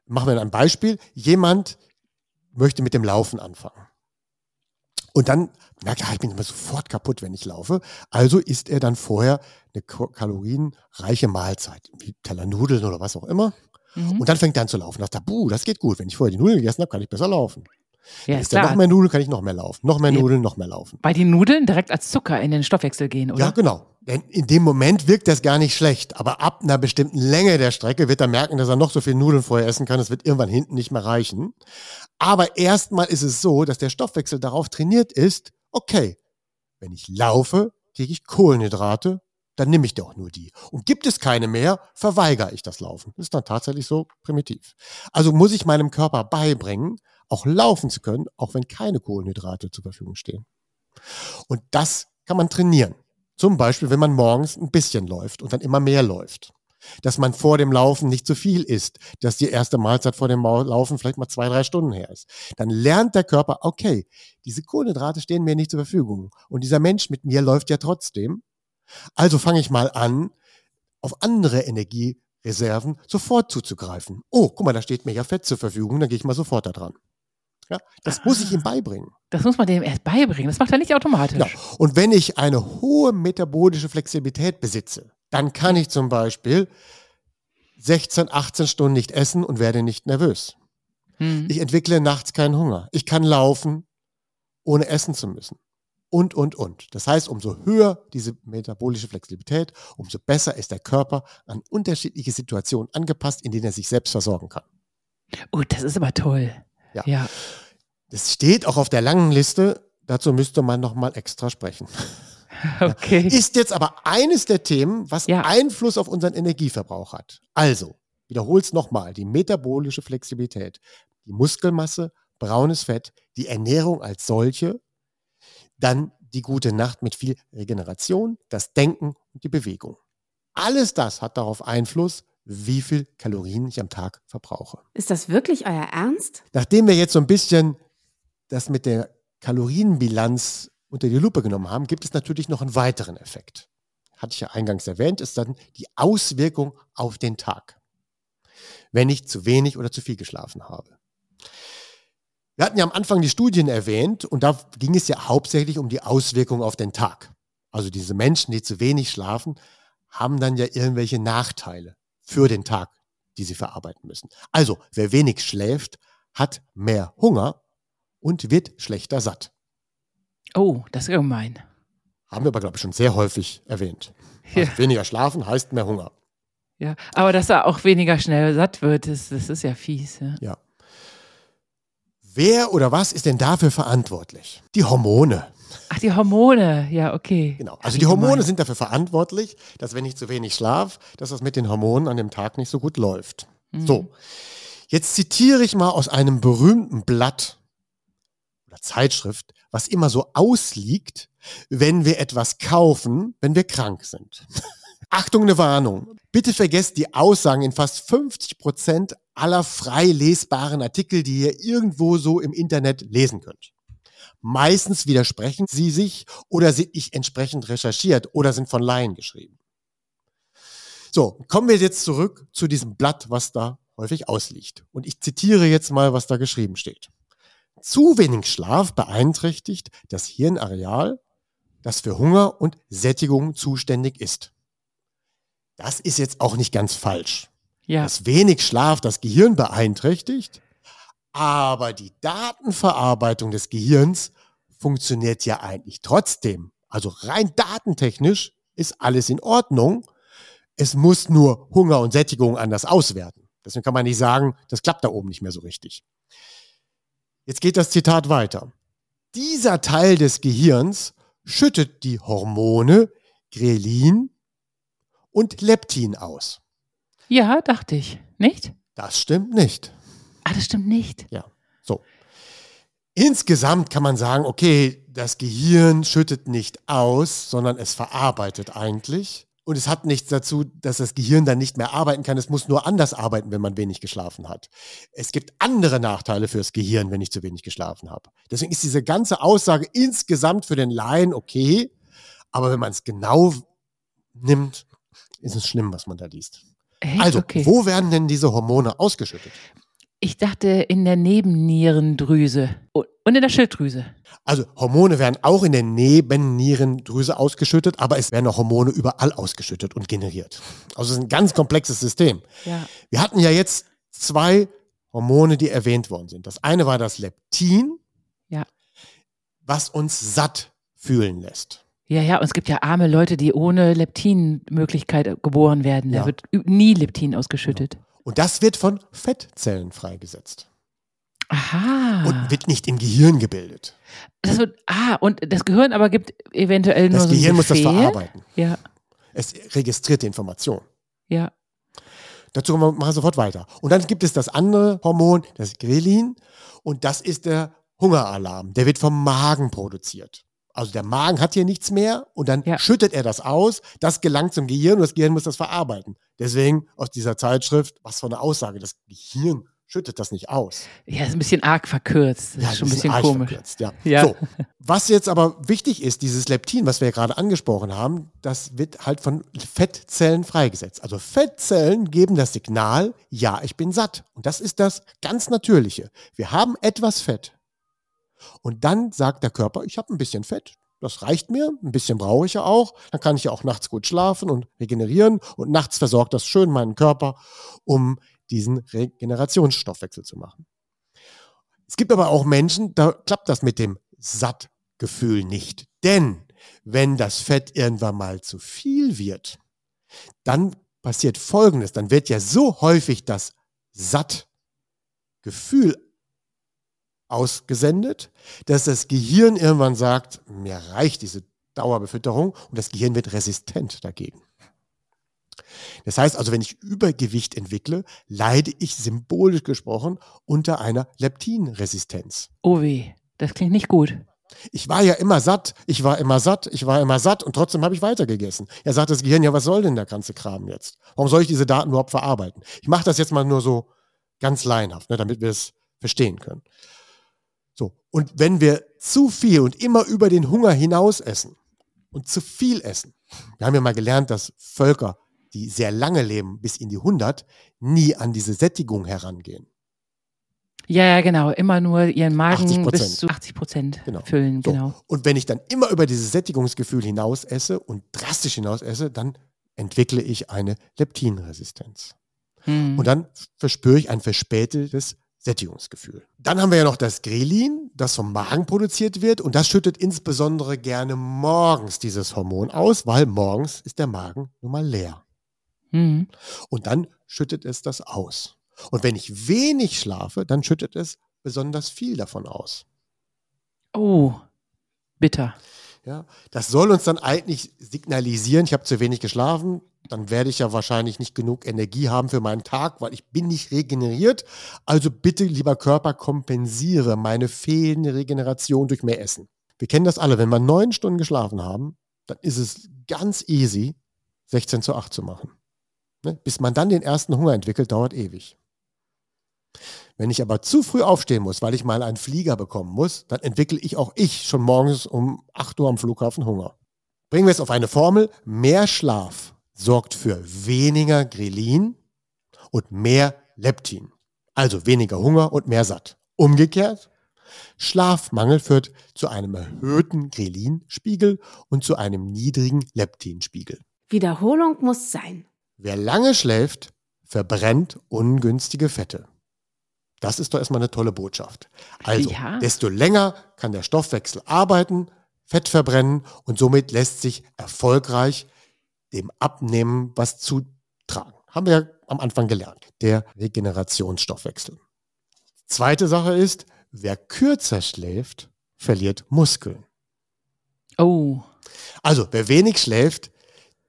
Machen wir ein Beispiel. Jemand möchte mit dem Laufen anfangen. Und dann merkt er, ich bin immer sofort kaputt, wenn ich laufe. Also isst er dann vorher eine kalorienreiche Mahlzeit, wie Teller Nudeln oder was auch immer. Mhm. Und dann fängt er an zu laufen. Da dachte, buh, das geht gut. Wenn ich vorher die Nudeln gegessen habe, kann ich besser laufen. Ja, ist klar. noch mehr Nudeln, kann ich noch mehr laufen. Noch mehr Nudeln, noch mehr laufen. Weil die Nudeln direkt als Zucker in den Stoffwechsel gehen, oder? Ja, genau. Denn in dem Moment wirkt das gar nicht schlecht. Aber ab einer bestimmten Länge der Strecke wird er merken, dass er noch so viel Nudeln vorher essen kann. Das wird irgendwann hinten nicht mehr reichen. Aber erstmal ist es so, dass der Stoffwechsel darauf trainiert ist, okay, wenn ich laufe, kriege ich Kohlenhydrate, dann nehme ich doch nur die. Und gibt es keine mehr, verweigere ich das Laufen. Das ist dann tatsächlich so primitiv. Also muss ich meinem Körper beibringen, auch laufen zu können, auch wenn keine Kohlenhydrate zur Verfügung stehen. Und das kann man trainieren. Zum Beispiel, wenn man morgens ein bisschen läuft und dann immer mehr läuft. Dass man vor dem Laufen nicht zu viel isst, dass die erste Mahlzeit vor dem Laufen vielleicht mal zwei, drei Stunden her ist. Dann lernt der Körper, okay, diese Kohlenhydrate stehen mir nicht zur Verfügung. Und dieser Mensch mit mir läuft ja trotzdem. Also fange ich mal an, auf andere Energiereserven sofort zuzugreifen. Oh, guck mal, da steht mir ja Fett zur Verfügung, dann gehe ich mal sofort da dran. Ja, das muss ich ihm beibringen. Das muss man dem erst beibringen. Das macht er nicht automatisch. Ja. Und wenn ich eine hohe metabolische Flexibilität besitze, dann kann ich zum Beispiel 16, 18 Stunden nicht essen und werde nicht nervös. Hm. Ich entwickle nachts keinen Hunger. Ich kann laufen, ohne essen zu müssen. Und, und, und. Das heißt, umso höher diese metabolische Flexibilität, umso besser ist der Körper an unterschiedliche Situationen angepasst, in denen er sich selbst versorgen kann. Oh, das ist aber toll. Ja. ja. Das steht auch auf der langen Liste. Dazu müsste man nochmal extra sprechen. [laughs] Okay. Ist jetzt aber eines der Themen, was ja. Einfluss auf unseren Energieverbrauch hat. Also, wiederhol's nochmal, die metabolische Flexibilität, die Muskelmasse, braunes Fett, die Ernährung als solche, dann die gute Nacht mit viel Regeneration, das Denken und die Bewegung. Alles das hat darauf Einfluss, wie viel Kalorien ich am Tag verbrauche. Ist das wirklich euer Ernst? Nachdem wir jetzt so ein bisschen das mit der Kalorienbilanz unter die Lupe genommen haben, gibt es natürlich noch einen weiteren Effekt. Hatte ich ja eingangs erwähnt, ist dann die Auswirkung auf den Tag. Wenn ich zu wenig oder zu viel geschlafen habe. Wir hatten ja am Anfang die Studien erwähnt und da ging es ja hauptsächlich um die Auswirkung auf den Tag. Also diese Menschen, die zu wenig schlafen, haben dann ja irgendwelche Nachteile für den Tag, die sie verarbeiten müssen. Also, wer wenig schläft, hat mehr Hunger und wird schlechter satt. Oh, das ist gemein. Haben wir aber, glaube ich, schon sehr häufig erwähnt. Also ja. Weniger schlafen heißt mehr Hunger. Ja, aber dass er auch weniger schnell satt wird, das, das ist ja fies. Ja. ja. Wer oder was ist denn dafür verantwortlich? Die Hormone. Ach, die Hormone, ja, okay. Genau. Also die Hormone gemein. sind dafür verantwortlich, dass wenn ich zu wenig schlaf, dass das mit den Hormonen an dem Tag nicht so gut läuft. Mhm. So. Jetzt zitiere ich mal aus einem berühmten Blatt oder Zeitschrift, was immer so ausliegt, wenn wir etwas kaufen, wenn wir krank sind. [laughs] Achtung, eine Warnung. Bitte vergesst die Aussagen in fast 50 Prozent aller frei lesbaren Artikel, die ihr irgendwo so im Internet lesen könnt. Meistens widersprechen sie sich oder sind nicht entsprechend recherchiert oder sind von Laien geschrieben. So, kommen wir jetzt zurück zu diesem Blatt, was da häufig ausliegt. Und ich zitiere jetzt mal, was da geschrieben steht. Zu wenig Schlaf beeinträchtigt das Hirnareal, das für Hunger und Sättigung zuständig ist. Das ist jetzt auch nicht ganz falsch. Ja. Dass wenig Schlaf das Gehirn beeinträchtigt, aber die Datenverarbeitung des Gehirns funktioniert ja eigentlich trotzdem. Also rein datentechnisch ist alles in Ordnung. Es muss nur Hunger und Sättigung anders auswerten. Deswegen kann man nicht sagen, das klappt da oben nicht mehr so richtig. Jetzt geht das Zitat weiter. Dieser Teil des Gehirns schüttet die Hormone Grelin und Leptin aus. Ja, dachte ich. Nicht? Das stimmt nicht. Ah, das stimmt nicht. Ja, so. Insgesamt kann man sagen, okay, das Gehirn schüttet nicht aus, sondern es verarbeitet eigentlich. Und es hat nichts dazu, dass das Gehirn dann nicht mehr arbeiten kann. Es muss nur anders arbeiten, wenn man wenig geschlafen hat. Es gibt andere Nachteile fürs Gehirn, wenn ich zu wenig geschlafen habe. Deswegen ist diese ganze Aussage insgesamt für den Laien okay. Aber wenn man es genau nimmt, ist es schlimm, was man da liest. Echt? Also, okay. wo werden denn diese Hormone ausgeschüttet? Ich dachte in der Nebennierendrüse und in der Schilddrüse. Also Hormone werden auch in der Nebennierendrüse ausgeschüttet, aber es werden auch Hormone überall ausgeschüttet und generiert. Also es ist ein ganz komplexes System. Ja. Wir hatten ja jetzt zwei Hormone, die erwähnt worden sind. Das eine war das Leptin, Ja. was uns satt fühlen lässt. Ja, ja, und es gibt ja arme Leute, die ohne Leptinmöglichkeit geboren werden. Da Ja. wird nie Leptin ausgeschüttet. Und das wird von Fettzellen freigesetzt Aha. und wird nicht im Gehirn gebildet. das wird, ah, und das Gehirn aber gibt eventuell nur Das so ein Gehirn muss das verarbeiten. Ja, Es registriert die Information. ja. Dazu machen wir machen wir sofort weiter. Und dann gibt es das andere Hormon, das Grelin. Und das ist der Hungeralarm. Der wird vom Magen produziert. Also der Magen hat hier nichts mehr und dann Ja. schüttet er das aus. Das gelangt zum Gehirn und das Gehirn muss das verarbeiten. Deswegen aus dieser Zeitschrift, was für eine Aussage, das Gehirn schüttet das nicht aus. Ja, ist ein bisschen arg verkürzt. Das ist schon ein bisschen arg komisch. verkürzt, Ja. Ja. So, was jetzt aber wichtig ist, dieses Leptin, was wir ja gerade angesprochen haben, das wird halt von Fettzellen freigesetzt. Also Fettzellen geben das Signal, ja, ich bin satt. Und das ist das ganz Natürliche. Wir haben etwas Fett. Und dann sagt der Körper, ich habe ein bisschen Fett. Das reicht mir, ein bisschen brauche ich ja auch. Dann kann ich ja auch nachts gut schlafen und regenerieren. Und nachts versorgt das schön meinen Körper, um diesen Regenerationsstoffwechsel zu machen. Es gibt aber auch Menschen, da klappt das mit dem Sattgefühl nicht. Denn wenn das Fett irgendwann mal zu viel wird, dann passiert Folgendes. Dann wird ja so häufig das Sattgefühl ausgesendet, dass das Gehirn irgendwann sagt, mir reicht diese Dauerbefütterung und das Gehirn wird resistent dagegen. Das heißt also, wenn ich Übergewicht entwickle, leide ich symbolisch gesprochen unter einer Leptinresistenz. Oh weh, das klingt nicht gut. Ich war ja immer satt, ich war immer satt, ich war immer satt und trotzdem habe ich weitergegessen. Ja, sagt das Gehirn, ja, was soll denn der ganze Kram jetzt? Warum soll ich diese Daten überhaupt verarbeiten? Ich mache das jetzt mal nur so ganz laienhaft, ne, damit wir es verstehen können. So, und wenn wir zu viel und immer über den Hunger hinaus essen und zu viel essen, wir haben ja mal gelernt, dass Völker, die sehr lange leben, bis in die 100, nie an diese Sättigung herangehen. Ja, ja, genau. Immer nur ihren Magen 80%. bis zu 80 Prozent Genau. füllen, So. genau. Und wenn ich dann immer über dieses Sättigungsgefühl hinaus esse und drastisch hinaus esse, dann entwickle ich eine Leptinresistenz. Hm. Und dann verspüre ich ein verspätetes Sättigungsgefühl. Dann haben wir ja noch das Grelin, das vom Magen produziert wird und das schüttet insbesondere gerne morgens dieses Hormon aus, weil morgens ist der Magen nun mal leer. Hm. Und dann schüttet es das aus. Und wenn ich wenig schlafe, dann schüttet es besonders viel davon aus. Oh, bitter. Ja, das soll uns dann eigentlich signalisieren, ich habe zu wenig geschlafen, dann werde ich ja wahrscheinlich nicht genug Energie haben für meinen Tag, weil ich bin nicht regeneriert. Also bitte, lieber Körper, kompensiere meine fehlende Regeneration durch mehr Essen. Wir kennen das alle, wenn wir neun Stunden geschlafen haben, dann ist es ganz easy, 16 zu 8 zu machen. Ne? Bis man dann den ersten Hunger entwickelt, dauert ewig. Wenn ich aber zu früh aufstehen muss, weil ich mal einen Flieger bekommen muss, dann entwickle ich auch ich schon morgens um 8 Uhr am Flughafen Hunger. Bringen wir es auf eine Formel. Mehr Schlaf sorgt für weniger Grelin und mehr Leptin. Also weniger Hunger und mehr satt. Umgekehrt, Schlafmangel führt zu einem erhöhten Grelin-Spiegel und zu einem niedrigen Leptinspiegel. Wiederholung muss sein. Wer lange schläft, verbrennt ungünstige Fette. Das ist doch erstmal eine tolle Botschaft. Also, Ja. desto länger kann der Stoffwechsel arbeiten, Fett verbrennen und somit lässt sich erfolgreich dem Abnehmen was zutragen. Haben wir ja am Anfang gelernt. Der Regenerationsstoffwechsel. Zweite Sache ist, wer kürzer schläft, verliert Muskeln. Oh, Also, wer wenig schläft,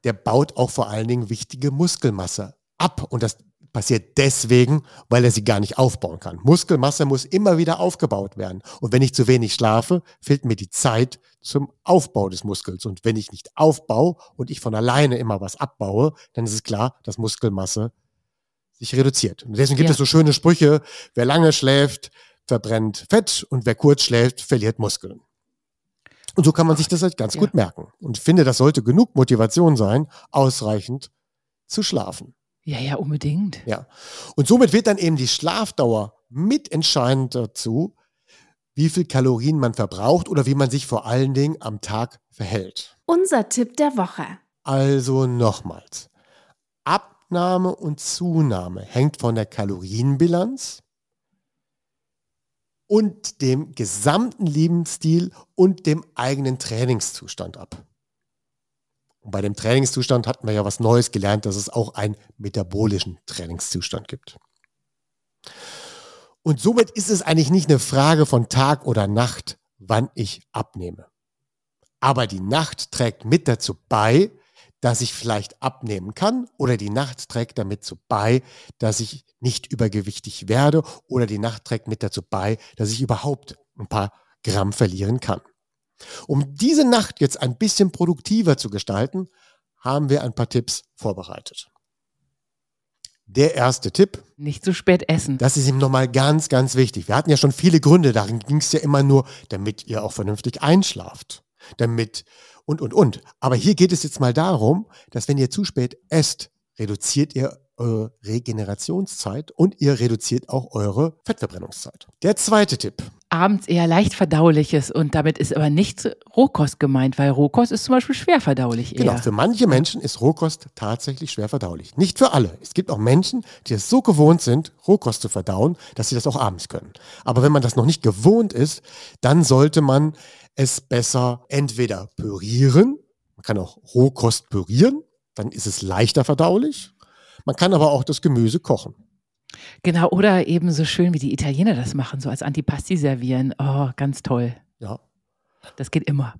der baut auch vor allen Dingen wichtige Muskelmasse ab. Und das passiert deswegen, weil er sie gar nicht aufbauen kann. Muskelmasse muss immer wieder aufgebaut werden. Und wenn ich zu wenig schlafe, fehlt mir die Zeit zum Aufbau des Muskels. Und wenn ich nicht aufbaue und ich von alleine immer was abbaue, dann ist es klar, dass Muskelmasse sich reduziert. Und deswegen gibt ja. es so schöne Sprüche, wer lange schläft, verbrennt Fett und wer kurz schläft, verliert Muskeln. Und so kann man sich das halt ganz ja. gut merken. Und finde, das sollte genug Motivation sein, ausreichend zu schlafen. Ja, ja, unbedingt. Ja. Und somit wird dann eben die Schlafdauer mitentscheidend dazu, wie viel Kalorien man verbraucht oder wie man sich vor allen Dingen am Tag verhält. Unser Tipp der Woche. Also nochmals. Abnahme und Zunahme hängt von der Kalorienbilanz und dem gesamten Lebensstil und dem eigenen Trainingszustand ab. Und bei dem Trainingszustand hatten wir ja was Neues gelernt, dass es auch einen metabolischen Trainingszustand gibt. Und somit ist es eigentlich nicht eine Frage von Tag oder Nacht, wann ich abnehme. Aber die Nacht trägt mit dazu bei, dass ich vielleicht abnehmen kann oder die Nacht trägt damit zu bei, dass ich nicht übergewichtig werde oder die Nacht trägt mit dazu bei, dass ich überhaupt ein paar Gramm verlieren kann. Um diese Nacht jetzt ein bisschen produktiver zu gestalten, haben wir ein paar Tipps vorbereitet. Der erste Tipp. Nicht zu spät essen. Das ist ihm nochmal ganz, ganz wichtig. Wir hatten ja schon viele Gründe. Darin ging es ja immer nur, damit ihr auch vernünftig einschlaft. Damit und, und, und. Aber hier geht es jetzt mal darum, dass wenn ihr zu spät esst, reduziert ihr eure Regenerationszeit und ihr reduziert auch eure Fettverbrennungszeit. Der zweite Tipp. Abends eher leicht verdauliches und damit ist aber nicht Rohkost gemeint, weil Rohkost ist zum Beispiel schwer verdaulich eher. Genau, für manche Menschen ist Rohkost tatsächlich schwer verdaulich. Nicht für alle. Es gibt auch Menschen, die es so gewohnt sind, Rohkost zu verdauen, dass sie das auch abends können. Aber wenn man das noch nicht gewohnt ist, dann sollte man es besser entweder pürieren, man kann auch Rohkost pürieren, dann ist es leichter verdaulich. Man kann aber auch das Gemüse kochen. Genau, oder eben so schön, wie die Italiener das machen, so als Antipasti servieren. Oh, ganz toll. Ja. Das geht immer.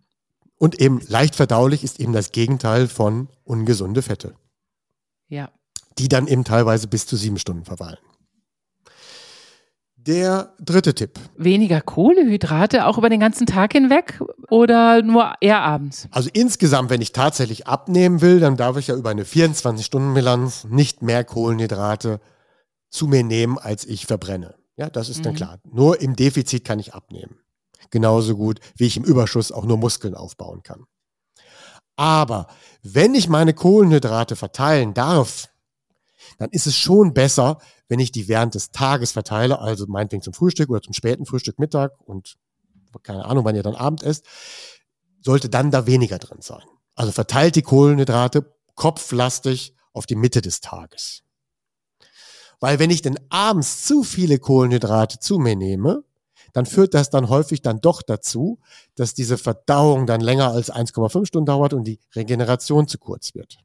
Und eben leicht verdaulich ist eben das Gegenteil von ungesunde Fette. Ja. Die dann eben teilweise bis zu sieben Stunden verweilen. Der dritte Tipp. Weniger Kohlehydrate auch über den ganzen Tag hinweg oder nur eher abends? Also insgesamt, wenn ich tatsächlich abnehmen will, dann darf ich ja über eine 24-Stunden-Bilanz nicht mehr Kohlenhydrate zu mir nehmen, als ich verbrenne. Ja, das ist mhm. dann klar. Nur im Defizit kann ich abnehmen. Genauso gut, wie ich im Überschuss auch nur Muskeln aufbauen kann. Aber wenn ich meine Kohlenhydrate verteilen darf, dann ist es schon besser, wenn ich die während des Tages verteile, also meinetwegen zum Frühstück oder zum späten Frühstück Mittag und keine Ahnung, wann ihr dann Abend esst, sollte dann da weniger drin sein. Also verteilt die Kohlenhydrate kopflastig auf die Mitte des Tages. Weil wenn ich denn abends zu viele Kohlenhydrate zu mir nehme, dann führt das dann häufig dann doch dazu, dass diese Verdauung dann länger als 1,5 Stunden dauert und die Regeneration zu kurz wird.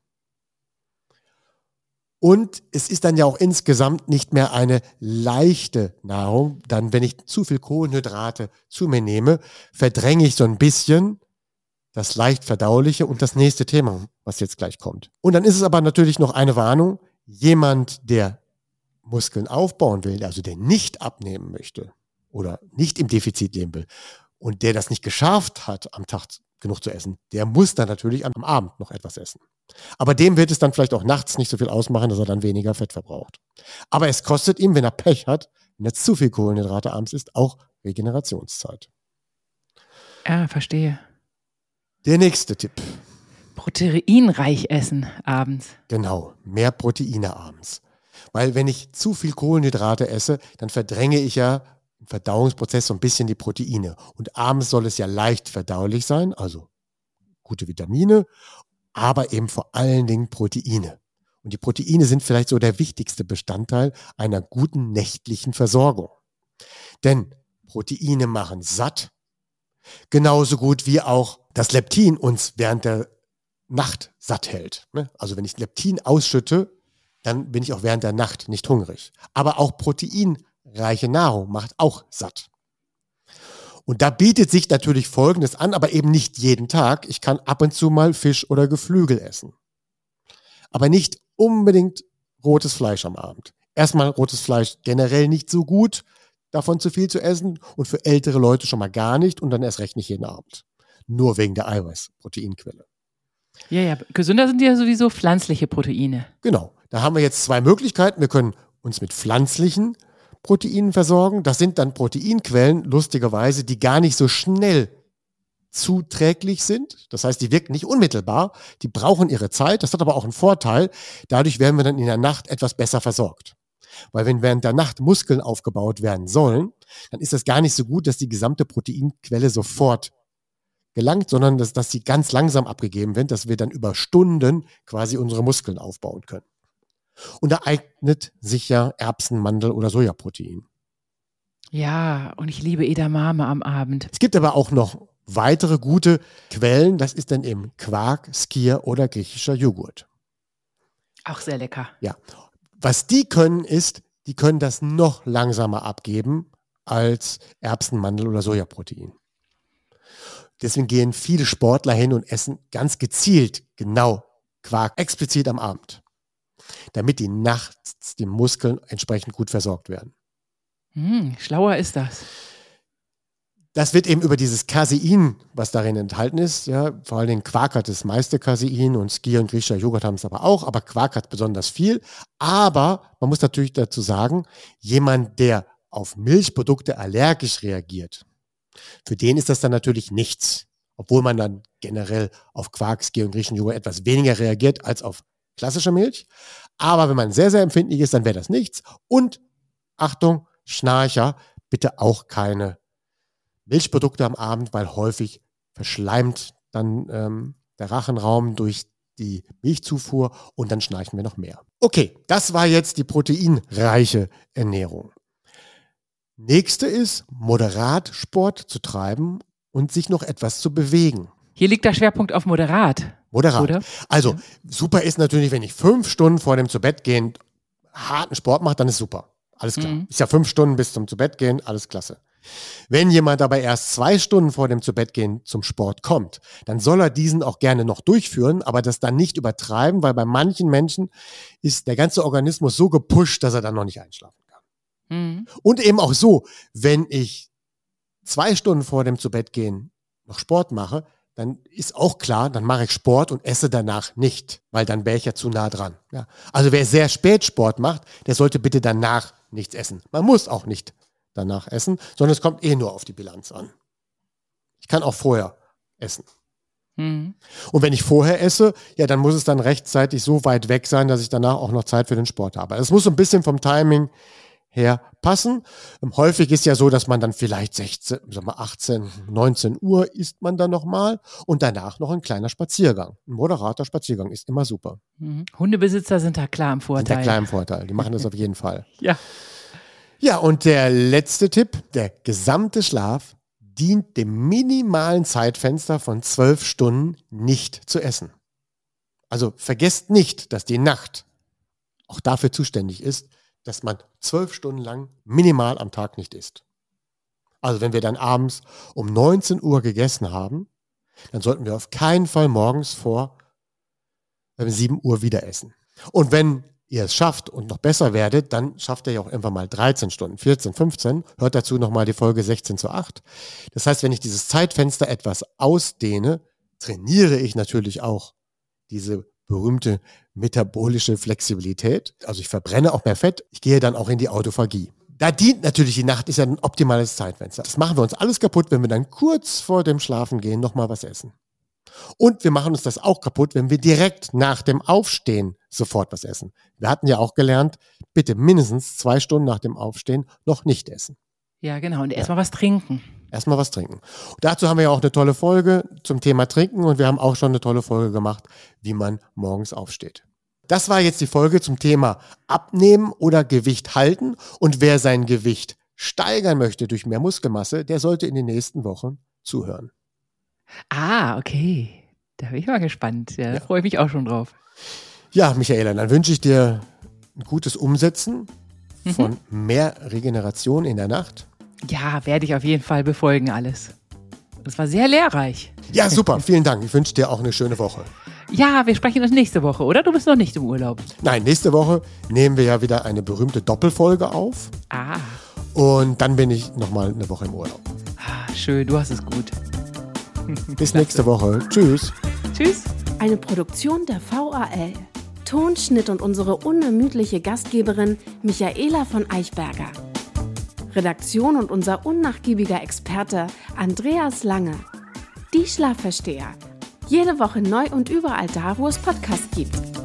Und es ist dann ja auch insgesamt nicht mehr eine leichte Nahrung. Dann, wenn ich zu viel Kohlenhydrate zu mir nehme, verdränge ich so ein bisschen das leicht verdauliche und das nächste Thema, was jetzt gleich kommt. Und dann ist es aber natürlich noch eine Warnung. Jemand, der Muskeln aufbauen will, also der nicht abnehmen möchte oder nicht im Defizit leben will und der das nicht geschafft hat, am Tag genug zu essen, der muss dann natürlich am Abend noch etwas essen. Aber dem wird es dann vielleicht auch nachts nicht so viel ausmachen, dass er dann weniger Fett verbraucht. Aber es kostet ihm, wenn er Pech hat, wenn er zu viel Kohlenhydrate abends isst, auch Regenerationszeit. Ja, verstehe. Der nächste Tipp. Proteinreich essen abends. Genau, mehr Proteine abends. Weil wenn ich zu viel Kohlenhydrate esse, dann verdränge ich ja im Verdauungsprozess so ein bisschen die Proteine. Und abends soll es ja leicht verdaulich sein, also gute Vitamine aber eben vor allen Dingen Proteine. Und die Proteine sind vielleicht so der wichtigste Bestandteil einer guten nächtlichen Versorgung. Denn Proteine machen satt, genauso gut wie auch das Leptin uns während der Nacht satt hält. Ne? Also wenn ich Leptin ausschütte, dann bin ich auch während der Nacht nicht hungrig. Aber auch proteinreiche Nahrung macht auch satt. Und da bietet sich natürlich Folgendes an, aber eben nicht jeden Tag. Ich kann ab und zu mal Fisch oder Geflügel essen. Aber nicht unbedingt rotes Fleisch am Abend. Erstmal rotes Fleisch generell nicht so gut, davon zu viel zu essen und für ältere Leute schon mal gar nicht und dann erst recht nicht jeden Abend. Nur wegen der Eiweiß-Proteinquelle. Ja, ja, gesünder sind ja sowieso pflanzliche Proteine. Genau. Da haben wir jetzt zwei Möglichkeiten. Wir können uns mit pflanzlichen Proteinen versorgen. Das sind dann Proteinquellen, lustigerweise, die gar nicht so schnell zuträglich sind. Das heißt, die wirken nicht unmittelbar, die brauchen ihre Zeit. Das hat aber auch einen Vorteil. Dadurch werden wir dann in der Nacht etwas besser versorgt. Weil wenn während der Nacht Muskeln aufgebaut werden sollen, dann ist das gar nicht so gut, dass die gesamte Proteinquelle sofort gelangt, sondern dass, dass sie ganz langsam abgegeben wird, dass wir dann über Stunden quasi unsere Muskeln aufbauen können. Und da eignet sich ja Erbsen, Mandel oder Sojaprotein. Ja, und ich liebe Edamame am Abend. Es gibt aber auch noch weitere gute Quellen. Das ist dann eben Quark, Skier oder griechischer Joghurt. Auch sehr lecker. Ja. Was die können, ist, die können das noch langsamer abgeben als Erbsen, Mandel oder Sojaprotein. Deswegen gehen viele Sportler hin und essen ganz gezielt genau Quark explizit am Abend, damit die nachts die Muskeln entsprechend gut versorgt werden. Hm, schlauer ist das. Das wird eben über dieses Casein, was darin enthalten ist, ja, vor allem Quark hat das meiste Casein und Skier und griechischer Joghurt haben es aber auch, aber Quark hat besonders viel. Aber man muss natürlich dazu sagen, jemand, der auf Milchprodukte allergisch reagiert, für den ist das dann natürlich nichts. Obwohl man dann generell auf Quark, Skier und griechischen Joghurt etwas weniger reagiert als auf klassische Milch. Aber wenn man sehr, sehr empfindlich ist, dann wäre das nichts. Und Achtung, Schnarcher, bitte auch keine Milchprodukte am Abend, weil häufig verschleimt dann ähm, der Rachenraum durch die Milchzufuhr und dann schnarchen wir noch mehr. Okay, das war jetzt die proteinreiche Ernährung. Nächste ist, moderat Sport zu treiben und sich noch etwas zu bewegen. Hier liegt der Schwerpunkt auf moderat. Moderat. Oder? Also, ja. super ist natürlich, wenn ich fünf Stunden vor dem zu Bett gehen harten Sport mache, dann ist super. Alles klar. Mhm. Ist ja fünf Stunden bis zum zu Bett gehen, alles klasse. Wenn jemand aber erst zwei Stunden vor dem zu Bett gehen zum Sport kommt, dann soll er diesen auch gerne noch durchführen, aber das dann nicht übertreiben, weil bei manchen Menschen ist der ganze Organismus so gepusht, dass er dann noch nicht einschlafen kann. Mhm. Und eben auch so, wenn ich zwei Stunden vor dem zu Bett gehen noch Sport mache, dann ist auch klar, dann mache ich Sport und esse danach nicht, weil dann wäre ich ja zu nah dran. Ja. Also wer sehr spät Sport macht, der sollte bitte danach nichts essen. Man muss auch nicht danach essen, sondern es kommt eh nur auf die Bilanz an. Ich kann auch vorher essen. Mhm. Und wenn ich vorher esse, ja, dann muss es dann rechtzeitig so weit weg sein, dass ich danach auch noch Zeit für den Sport habe. Es muss so ein bisschen vom Timing her passen. Ähm, häufig ist ja so, dass man dann vielleicht 16, sagen wir 18, 19 Uhr isst man dann nochmal und danach noch ein kleiner Spaziergang. Ein moderater Spaziergang ist immer super. Mhm. Hundebesitzer sind da klar im Vorteil. Sind da klar im Vorteil. Die machen das [laughs] auf jeden Fall. Ja. Ja, und der letzte Tipp, der gesamte Schlaf dient dem minimalen Zeitfenster von zwölf Stunden nicht zu essen. Also vergesst nicht, dass die Nacht auch dafür zuständig ist, dass man zwölf Stunden lang minimal am Tag nicht isst. Also wenn wir dann abends um 19 Uhr gegessen haben, dann sollten wir auf keinen Fall morgens vor 7 Uhr wieder essen. Und wenn ihr es schafft und noch besser werdet, dann schafft ihr ja auch irgendwann mal 13 Stunden, 14, 15. Hört dazu nochmal die Folge 16 zu 8. Das heißt, wenn ich dieses Zeitfenster etwas ausdehne, trainiere ich natürlich auch diese berühmte metabolische Flexibilität. Also ich verbrenne auch mehr Fett. Ich gehe dann auch in die Autophagie. Da dient natürlich die Nacht, ist ja ein optimales Zeitfenster. Das machen wir uns alles kaputt, wenn wir dann kurz vor dem Schlafen gehen nochmal was essen. Und wir machen uns das auch kaputt, wenn wir direkt nach dem Aufstehen sofort was essen. Wir hatten ja auch gelernt, bitte mindestens zwei Stunden nach dem Aufstehen noch nicht essen. Ja, genau. Und erstmal ja. was trinken. Erstmal was trinken. Und dazu haben wir ja auch eine tolle Folge zum Thema Trinken und wir haben auch schon eine tolle Folge gemacht, wie man morgens aufsteht. Das war jetzt die Folge zum Thema Abnehmen oder Gewicht halten. Und wer sein Gewicht steigern möchte durch mehr Muskelmasse, der sollte in den nächsten Wochen zuhören. Ah, okay. Da bin ich mal gespannt. Ja, da ja. freue ich mich auch schon drauf. Ja, Michaela, dann wünsche ich dir ein gutes Umsetzen mhm. von mehr Regeneration in der Nacht. Ja, werde ich auf jeden Fall befolgen alles. Das war sehr lehrreich. Ja, super. Vielen Dank. Ich wünsche dir auch eine schöne Woche. Ja, wir sprechen uns nächste Woche, oder? Du bist noch nicht im Urlaub. Nein, nächste Woche nehmen wir ja wieder eine berühmte Doppelfolge auf. Ah, Und dann bin ich nochmal eine Woche im Urlaub. ah, schön, du hast es gut. [laughs] Bis nächste Woche. Tschüss. Tschüss. Eine Produktion der VAL. Tonschnitt und unsere unermüdliche Gastgeberin Michaela von Eichberger. Redaktion und unser unnachgiebiger Experte Andreas Lange. Die Schlafversteher. Jede Woche neu und überall da, wo es Podcasts gibt.